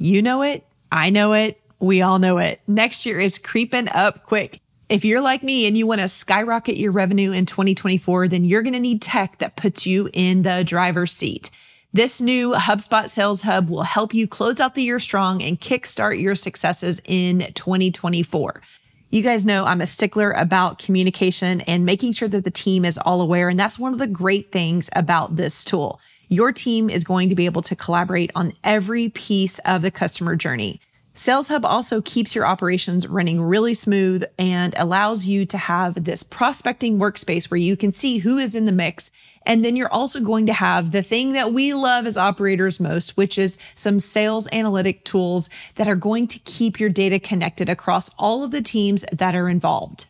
You know it. I know it. We all know it. Next year is creeping up quick. If you're like me and you want to skyrocket your revenue in 2024, then you're going to need tech that puts you in the driver's seat. This new HubSpot Sales Hub will help you close out the year strong and kickstart your successes in 2024. You guys know I'm a stickler about communication and making sure that the team is all aware. And that's one of the great things about this tool. Your team is going to be able to collaborate on every piece of the customer journey. Sales Hub also keeps your operations running really smooth and allows you to have this prospecting workspace where you can see who is in the mix. And then you're also going to have the thing that we love as operators most, which is some sales analytic tools that are going to keep your data connected across all of the teams that are involved.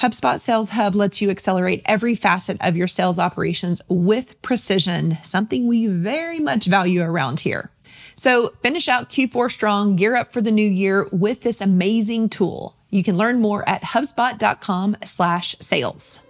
HubSpot Sales Hub lets you accelerate every facet of your sales operations with precision, something we very much value around here. So finish out Q4 strong, gear up for the new year with this amazing tool. You can learn more at hubspot.com slash sales.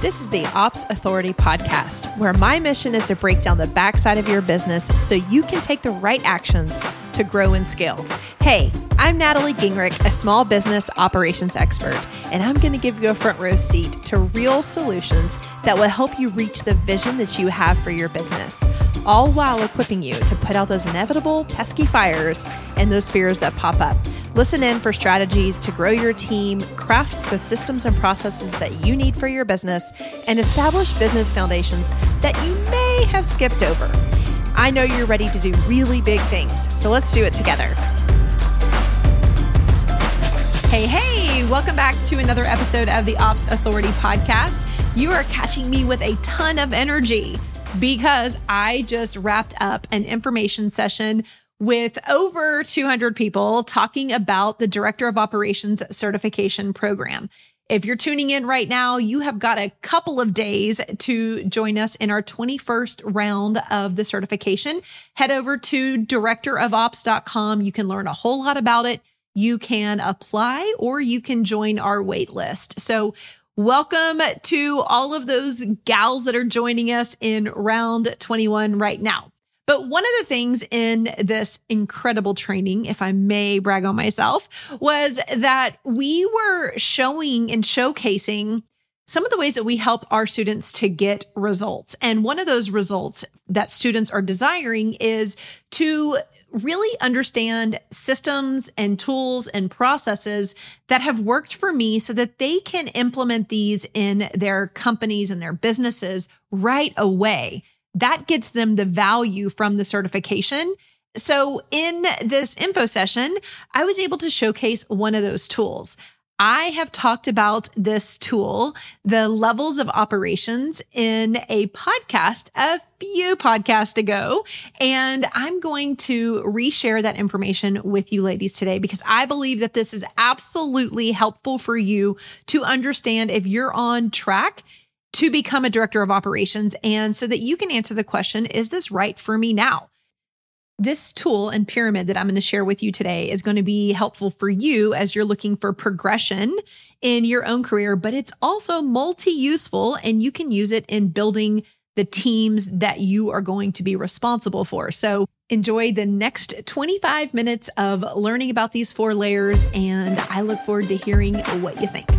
This is the Ops Authority podcast, where my mission is to break down the backside of your business so you can take the right actions to grow and scale. Hey, I'm Natalie Gingrich, a small business operations expert, and I'm going to give you a front row seat to real solutions that will help you reach the vision that you have for your business, all while equipping you to put out those inevitable pesky fires and those fears that pop up. Listen in for strategies to grow your team, craft the systems and processes that you need for your business, and establish business foundations that you may have skipped over. I know you're ready to do really big things, so let's do it together. Hey, hey, welcome back to another episode of the Ops Authority podcast. You are catching me with a ton of energy because I just wrapped up an information session with over 200 people talking about the Director of Operations certification program. If you're tuning in right now, you have got a couple of days to join us in our 21st round of the certification. Head over to directorofops.com. You can learn a whole lot about it. You can apply or you can join our wait list. So welcome to all of those gals that are joining us in round 21 right now. But one of the things in this incredible training, if I may brag on myself, was that we were showing and showcasing some of the ways that we help our students to get results. And one of those results that students are desiring is to really understand systems and tools and processes that have worked for me so that they can implement these in their companies and their businesses right away that gets them the value from the certification. So in this info session, I was able to showcase one of those tools. I have talked about this tool, the levels of operations, in a podcast a few podcasts ago. And I'm going to reshare that information with you ladies today because I believe that this is absolutely helpful for you to understand if you're on track to become a director of operations and so that you can answer the question is this right for me now? This tool and pyramid that I'm going to share with you today is going to be helpful for you as you're looking for progression in your own career, but it's also multi useful and you can use it in building the teams that you are going to be responsible for. So enjoy the next 25 minutes of learning about these four layers, and I look forward to hearing what you think.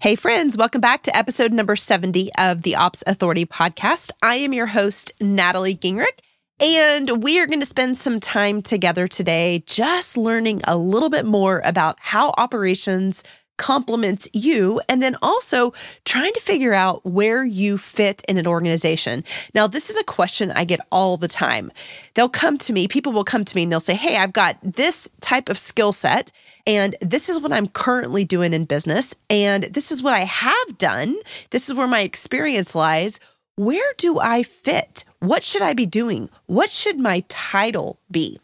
Hey, friends, welcome back to episode number 70 of the Ops Authority podcast. I am your host, Natalie Gingrich, and we are going to spend some time together today just learning a little bit more about how operations complements you and then also trying to figure out where you fit in an organization. Now, this is a question I get all the time. They'll come to me, people will come to me and they'll say, Hey, I've got this type of skill set and this is what I'm currently doing in business. And this is what I have done. This is where my experience lies. Where do I fit? What should I be doing? What should my title be?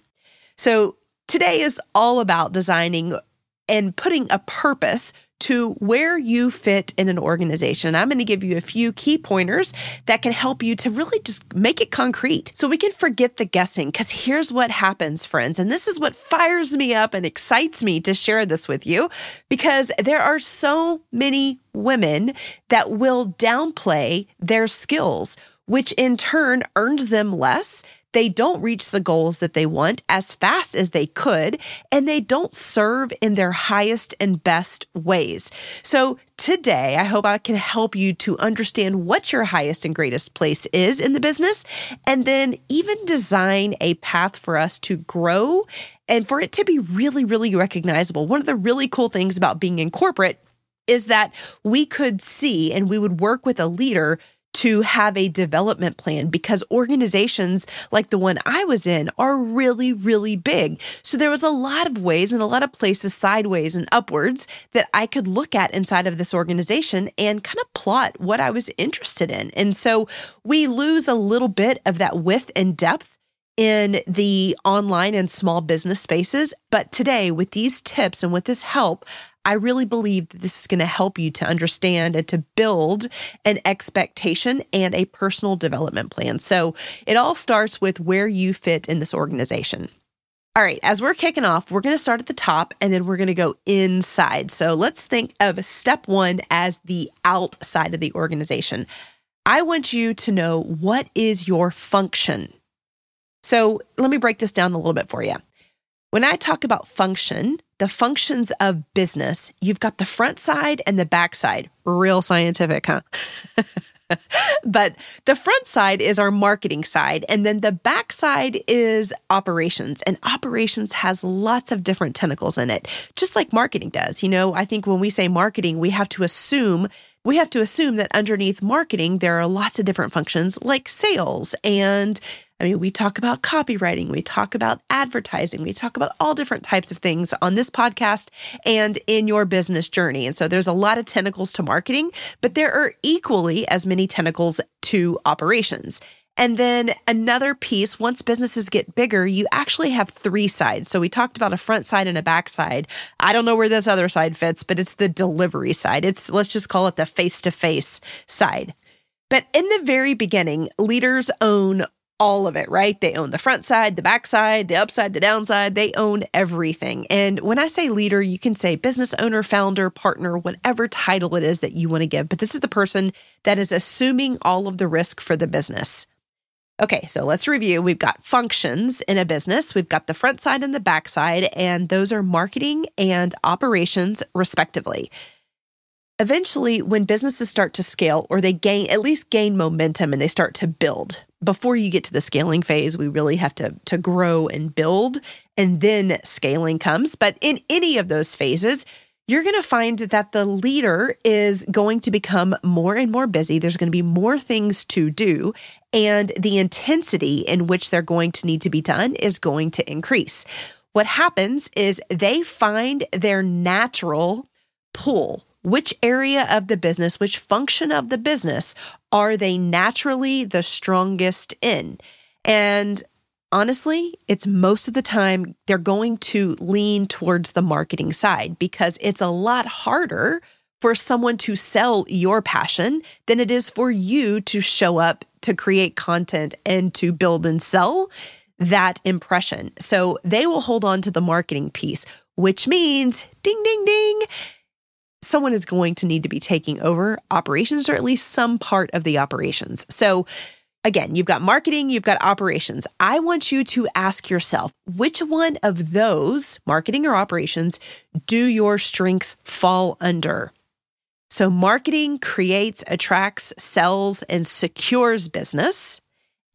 So today is all about designing and putting a purpose to where you fit in an organization. I'm going to give you a few key pointers that can help you to really just make it concrete so we can forget the guessing. Because here's what happens, friends. And this is what fires me up and excites me to share this with you because there are so many women that will downplay their skills, which in turn earns them less they don't reach the goals that they want as fast as they could, and they don't serve in their highest and best ways. So, today, I hope I can help you to understand what your highest and greatest place is in the business, and then even design a path for us to grow and for it to be really, really recognizable. One of the really cool things about being in corporate is that we could see and we would work with a leader to have a development plan because organizations like the one I was in are really, really big. So there was a lot of ways and a lot of places sideways and upwards that I could look at inside of this organization and kind of plot what I was interested in. And so we lose a little bit of that width and depth in the online and small business spaces. But today, with these tips and with this help, I really believe that this is going to help you to understand and to build an expectation and a personal development plan. So it all starts with where you fit in this organization. All right, as we're kicking off, we're going to start at the top and then we're going to go inside. So let's think of step one as the outside of the organization. I want you to know what is your function. So let me break this down a little bit for you. When I talk about function, the functions of business, you've got the front side and the back side. Real scientific, huh? but the front side is our marketing side, and then the back side is operations. And operations has lots of different tentacles in it, just like marketing does. You know, I think when we say marketing, we have to assume we have to assume that underneath marketing, there are lots of different functions like sales and I mean, we talk about copywriting, we talk about advertising, we talk about all different types of things on this podcast and in your business journey. And so there's a lot of tentacles to marketing, but there are equally as many tentacles to operations. And then another piece, once businesses get bigger, you actually have three sides. So we talked about a front side and a back side. I don't know where this other side fits, but it's the delivery side. It's, let's just call it the face to face side. But in the very beginning, leaders own all of it, right? They own the front side, the back side, the upside, the downside. They own everything. And when I say leader, you can say business owner, founder, partner, whatever title it is that you want to give. But this is the person that is assuming all of the risk for the business. Okay, so let's review. We've got functions in a business, we've got the front side and the back side, and those are marketing and operations, respectively. Eventually, when businesses start to scale or they gain, at least gain momentum and they start to build, before you get to the scaling phase, we really have to, to grow and build, and then scaling comes. But in any of those phases, you're going to find that the leader is going to become more and more busy. There's going to be more things to do, and the intensity in which they're going to need to be done is going to increase. What happens is they find their natural pull which area of the business, which function of the business are they naturally the strongest in? And honestly, it's most of the time they're going to lean towards the marketing side because it's a lot harder for someone to sell your passion than it is for you to show up to create content and to build and sell that impression. So they will hold on to the marketing piece, which means ding, ding, ding someone is going to need to be taking over operations or at least some part of the operations. So, again, you've got marketing, you've got operations. I want you to ask yourself which one of those, marketing or operations, do your strengths fall under? So, marketing creates, attracts, sells, and secures business.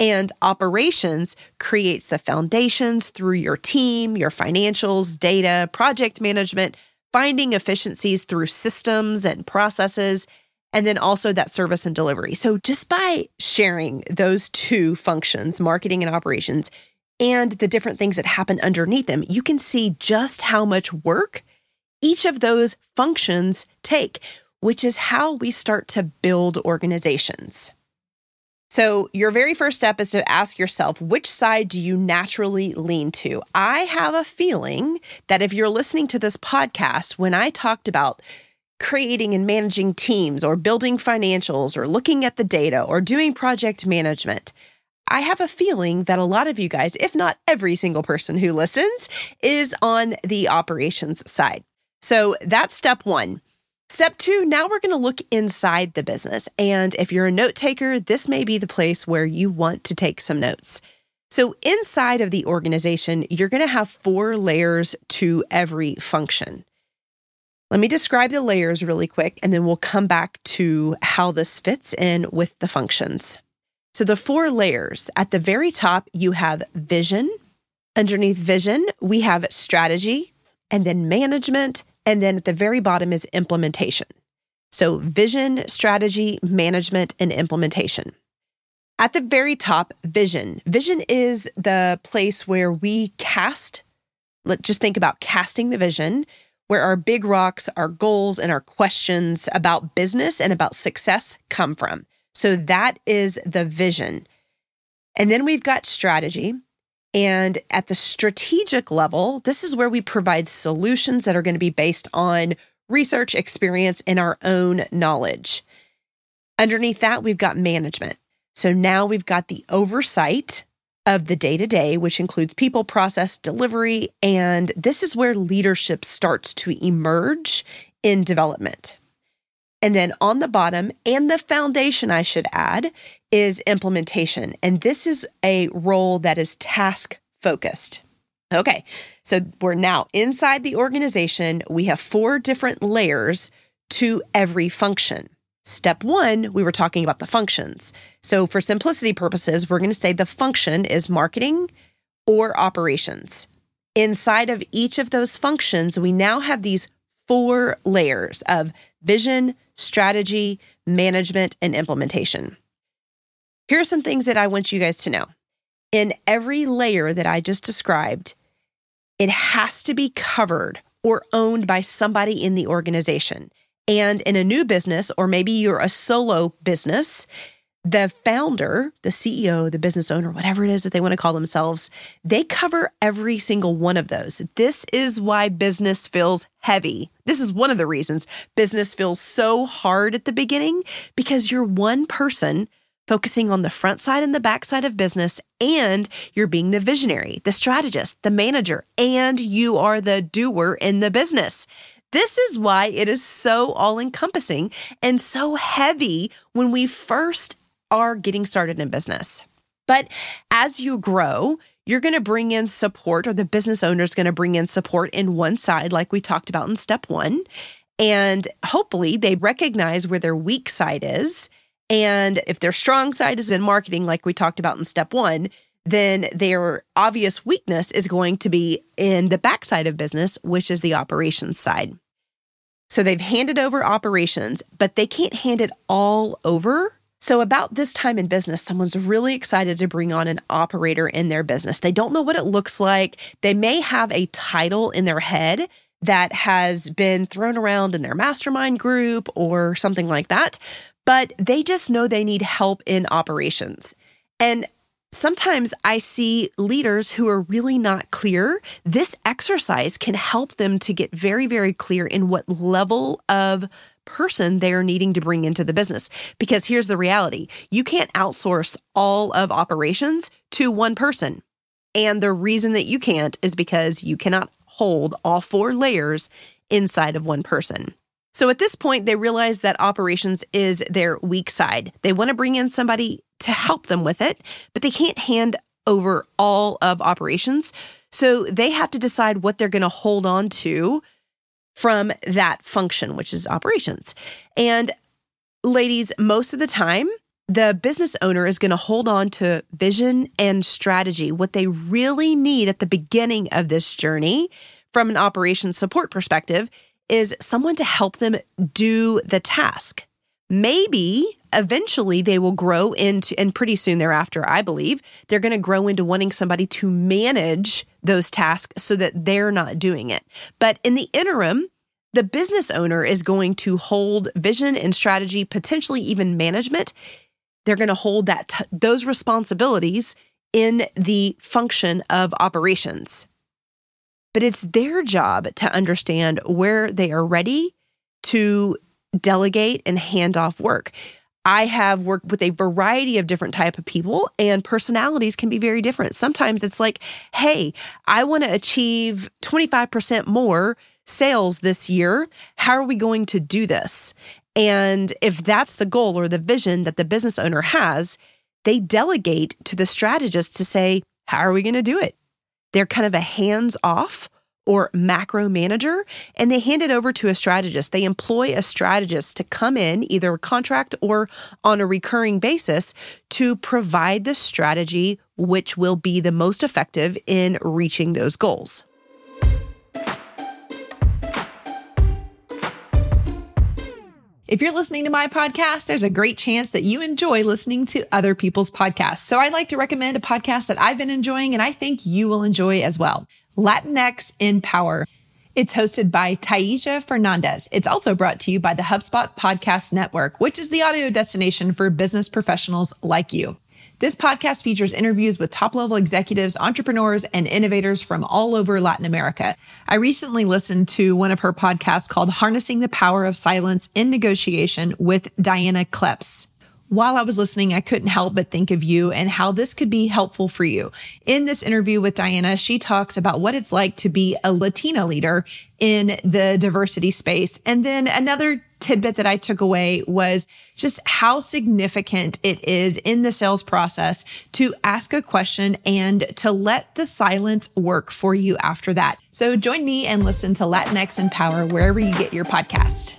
And operations creates the foundations through your team, your financials, data, project management, finding efficiencies through systems and processes, and then also that service and delivery. So, just by sharing those two functions, marketing and operations, and the different things that happen underneath them, you can see just how much work each of those functions take, which is how we start to build organizations. So, your very first step is to ask yourself, which side do you naturally lean to? I have a feeling that if you're listening to this podcast, when I talked about creating and managing teams or building financials or looking at the data or doing project management. I have a feeling that a lot of you guys, if not every single person who listens, is on the operations side. So that's step one. Step two, now we're going to look inside the business. And if you're a note taker, this may be the place where you want to take some notes. So, inside of the organization, you're going to have four layers to every function. Let me describe the layers really quick, and then we'll come back to how this fits in with the functions. So, the four layers at the very top, you have vision. Underneath vision, we have strategy, and then management, and then at the very bottom is implementation. So, vision, strategy, management, and implementation. At the very top, vision. Vision is the place where we cast, Let's just think about casting the vision, where our big rocks, our goals, and our questions about business and about success come from. So that is the vision. And then we've got strategy. And at the strategic level, this is where we provide solutions that are going to be based on research, experience, and our own knowledge. Underneath that, we've got management. So now we've got the oversight of the day to day, which includes people, process, delivery. And this is where leadership starts to emerge in development. And then on the bottom, and the foundation, I should add, is implementation. And this is a role that is task focused. Okay, so we're now inside the organization. We have four different layers to every function. Step one, we were talking about the functions. So, for simplicity purposes, we're going to say the function is marketing or operations. Inside of each of those functions, we now have these four layers of vision, strategy, management, and implementation. Here are some things that I want you guys to know. In every layer that I just described, it has to be covered or owned by somebody in the organization. And in a new business, or maybe you're a solo business, the founder, the CEO, the business owner, whatever it is that they want to call themselves, they cover every single one of those. This is why business feels heavy. This is one of the reasons business feels so hard at the beginning because you're one person focusing on the front side and the back side of business, and you're being the visionary, the strategist, the manager, and you are the doer in the business. This is why it is so all encompassing and so heavy when we first are getting started in business. But as you grow, you're going to bring in support, or the business owner is going to bring in support in one side, like we talked about in step one. And hopefully they recognize where their weak side is. And if their strong side is in marketing, like we talked about in step one, then their obvious weakness is going to be in the backside of business, which is the operations side. So they've handed over operations, but they can't hand it all over. So, about this time in business, someone's really excited to bring on an operator in their business. They don't know what it looks like. They may have a title in their head that has been thrown around in their mastermind group or something like that, but they just know they need help in operations. And Sometimes I see leaders who are really not clear. This exercise can help them to get very, very clear in what level of person they're needing to bring into the business. Because here's the reality you can't outsource all of operations to one person. And the reason that you can't is because you cannot hold all four layers inside of one person. So at this point, they realize that operations is their weak side. They want to bring in somebody to help them with it, but they can't hand over all of operations. So they have to decide what they're going to hold on to from that function, which is operations. And ladies, most of the time, the business owner is going to hold on to vision and strategy, what they really need at the beginning of this journey from an operations support perspective is someone to help them do the task. Maybe eventually they will grow into, and pretty soon thereafter, I believe, they're going to grow into wanting somebody to manage those tasks so that they're not doing it. But in the interim, the business owner is going to hold vision and strategy, potentially even management. They're going to hold that those responsibilities in the function of operations. But it's their job to understand where they are ready to delegate and hand off work. I have worked with a variety of different type of people and personalities can be very different. Sometimes it's like, "Hey, I want to achieve 25% more sales this year. How are we going to do this?" And if that's the goal or the vision that the business owner has, they delegate to the strategist to say, "How are we going to do it?" They're kind of a hands off or macro manager, and they hand it over to a strategist. They employ a strategist to come in, either contract or on a recurring basis, to provide the strategy which will be the most effective in reaching those goals. If you're listening to my podcast, there's a great chance that you enjoy listening to other people's podcasts. So I'd like to recommend a podcast that I've been enjoying and I think you will enjoy as well. Latinx in Power. It's hosted by Taisha Fernandez. It's also brought to you by the HubSpot Podcast Network, which is the audio destination for business professionals like you. This podcast features interviews with top level executives, entrepreneurs, and innovators from all over Latin America. I recently listened to one of her podcasts called Harnessing the Power of Silence in Negotiation with Diana Kleps. While I was listening, I couldn't help but think of you and how this could be helpful for you. In this interview with Diana, she talks about what it's like to be a Latina leader in the diversity space. And then another tidbit that I took away was just how significant it is in the sales process to ask a question and to let the silence work for you after that. So join me and listen to Latinx in Power wherever you get your podcast.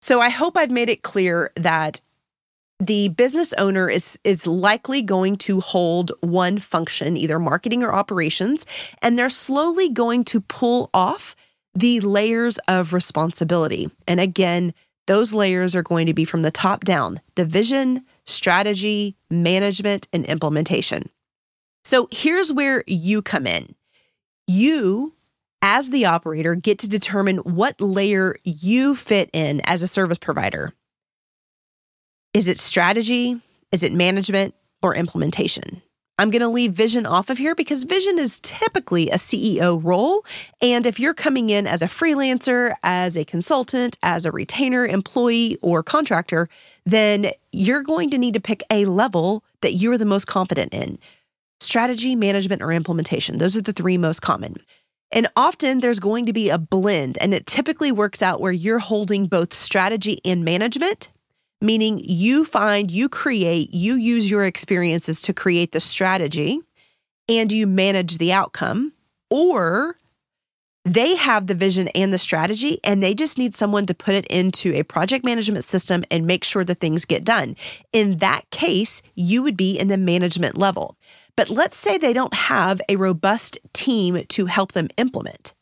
So I hope I've made it clear that the business owner is is likely going to hold one function, either marketing or operations, and they're slowly going to pull off the layers of responsibility. And again, those layers are going to be from the top down, the vision, strategy, management, and implementation. So here's where you come in. You as the operator, get to determine what layer you fit in as a service provider. Is it strategy? Is it management or implementation? I'm going to leave vision off of here because vision is typically a CEO role. And if you're coming in as a freelancer, as a consultant, as a retainer, employee, or contractor, then you're going to need to pick a level that you're the most confident in strategy, management, or implementation. Those are the three most common. And often there's going to be a blend, and it typically works out where you're holding both strategy and management, meaning you find, you create, you use your experiences to create the strategy and you manage the outcome, or they have the vision and the strategy, and they just need someone to put it into a project management system and make sure that things get done. In that case, you would be in the management level. But let's say they don't have a robust team to help them implement.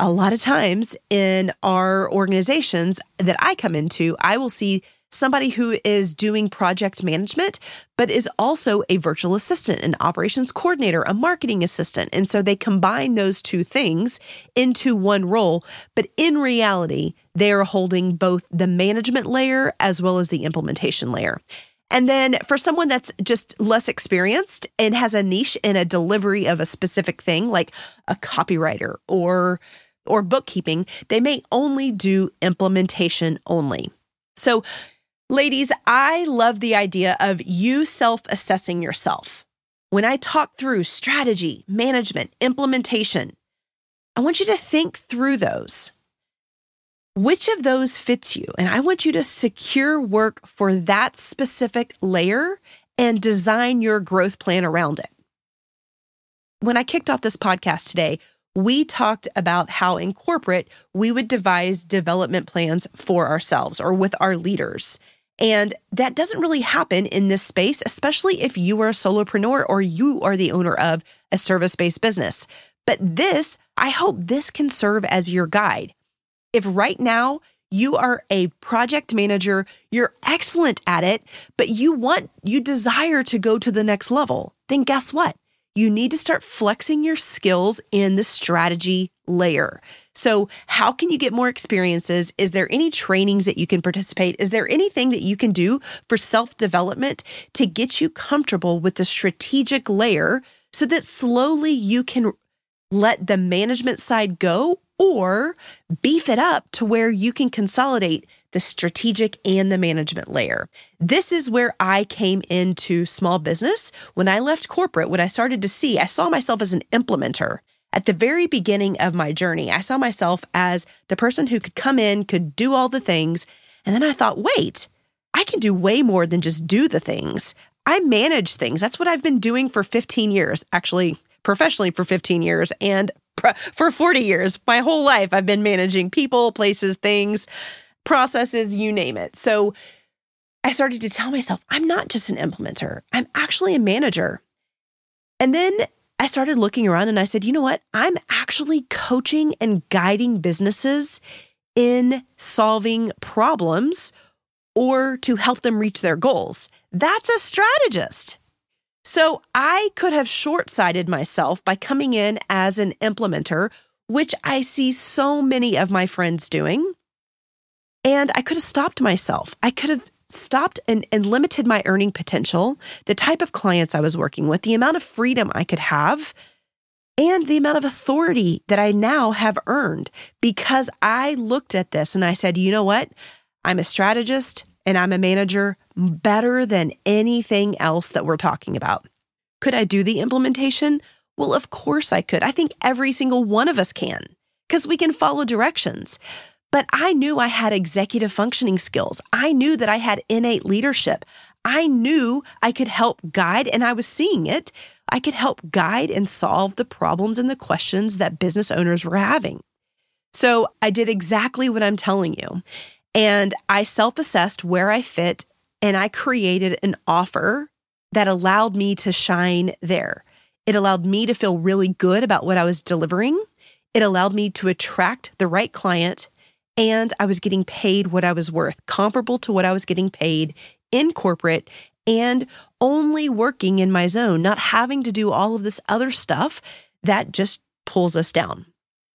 A lot of times in our organizations that I come into, I will see somebody who is doing project management, but is also a virtual assistant, an operations coordinator, a marketing assistant. And so they combine those two things into one role. But in reality, they are holding both the management layer as well as the implementation layer. And then for someone that's just less experienced and has a niche in a delivery of a specific thing, like a copywriter or or bookkeeping, they may only do implementation only. So, ladies, I love the idea of you self-assessing yourself. When I talk through strategy, management, implementation, I want you to think through those. Which of those fits you? And I want you to secure work for that specific layer and design your growth plan around it. When I kicked off this podcast today, we talked about how in corporate we would devise development plans for ourselves or with our leaders. And that doesn't really happen in this space, especially if you are a solopreneur or you are the owner of a service based business. But this, I hope this can serve as your guide. If right now you are a project manager, you're excellent at it, but you want, you desire to go to the next level, then guess what? You need to start flexing your skills in the strategy layer. So, how can you get more experiences? Is there any trainings that you can participate? Is there anything that you can do for self development to get you comfortable with the strategic layer so that slowly you can let the management side go or beef it up to where you can consolidate the strategic and the management layer. This is where I came into small business. When I left corporate, when I started to see, I saw myself as an implementer. At the very beginning of my journey, I saw myself as the person who could come in, could do all the things. And then I thought, wait, I can do way more than just do the things. I manage things. That's what I've been doing for 15 years, actually, professionally for 15 years and for 40 years. My whole life, I've been managing people, places, things, processes, you name it. So I started to tell myself, I'm not just an implementer, I'm actually a manager. And then I started looking around and I said, you know what? I'm actually coaching and guiding businesses in solving problems or to help them reach their goals. That's a strategist. So I could have short sighted myself by coming in as an implementer, which I see so many of my friends doing. And I could have stopped myself. I could have stopped and, and limited my earning potential, the type of clients I was working with, the amount of freedom I could have, and the amount of authority that I now have earned because I looked at this and I said, you know what? I'm a strategist and I'm a manager better than anything else that we're talking about. Could I do the implementation? Well, of course I could. I think every single one of us can because we can follow directions. But I knew I had executive functioning skills. I knew that I had innate leadership. I knew I could help guide, and I was seeing it. I could help guide and solve the problems and the questions that business owners were having. So I did exactly what I'm telling you. And I self assessed where I fit and I created an offer that allowed me to shine there. It allowed me to feel really good about what I was delivering. It allowed me to attract the right client and I was getting paid what I was worth, comparable to what I was getting paid in corporate and only working in my zone, not having to do all of this other stuff that just pulls us down.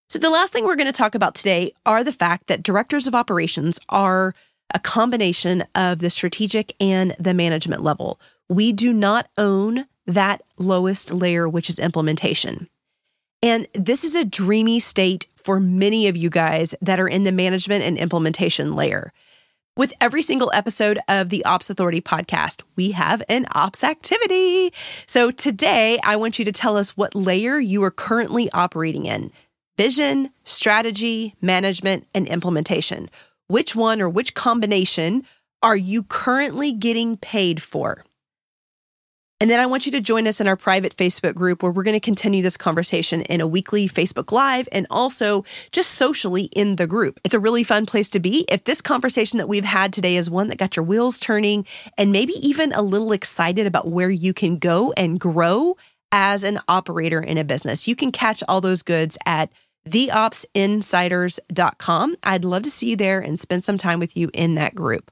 So, the last thing we're going to talk about today are the fact that directors of operations are a combination of the strategic and the management level. We do not own that lowest layer, which is implementation. And this is a dreamy state for many of you guys that are in the management and implementation layer. With every single episode of the Ops Authority podcast, we have an ops activity. So today, I want you to tell us what layer you are currently operating in vision, strategy, management, and implementation. Which one or which combination are you currently getting paid for? And then I want you to join us in our private Facebook group where we're going to continue this conversation in a weekly Facebook Live and also just socially in the group. It's a really fun place to be. If this conversation that we've had today is one that got your wheels turning and maybe even a little excited about where you can go and grow as an operator in a business, you can catch all those goods at theopsinsiders.com. I'd love to see you there and spend some time with you in that group.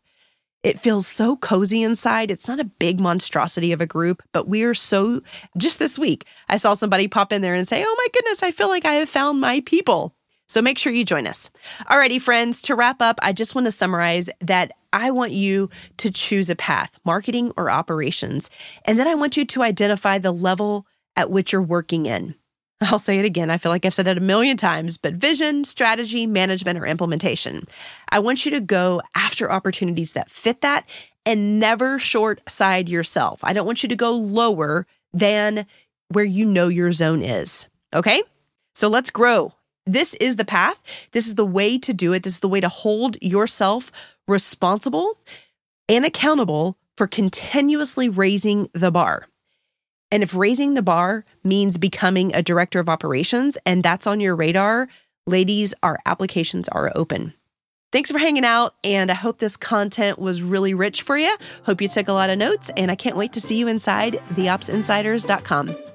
It feels so cozy inside. It's not a big monstrosity of a group, but we are so. Just this week, I saw somebody pop in there and say, Oh my goodness, I feel like I have found my people. So make sure you join us. Alrighty, friends, to wrap up, I just want to summarize that I want you to choose a path, marketing or operations. And then I want you to identify the level at which you're working in. I'll say it again. I feel like I've said it a million times, but vision, strategy, management, or implementation. I want you to go after opportunities that fit that and never short side yourself. I don't want you to go lower than where you know your zone is. Okay? So let's grow. This is the path. This is the way to do it. This is the way to hold yourself responsible and accountable for continuously raising the bar. And if raising the bar means becoming a director of operations and that's on your radar, ladies, our applications are open. Thanks for hanging out, and I hope this content was really rich for you. Hope you took a lot of notes, and I can't wait to see you inside theopsinsiders.com.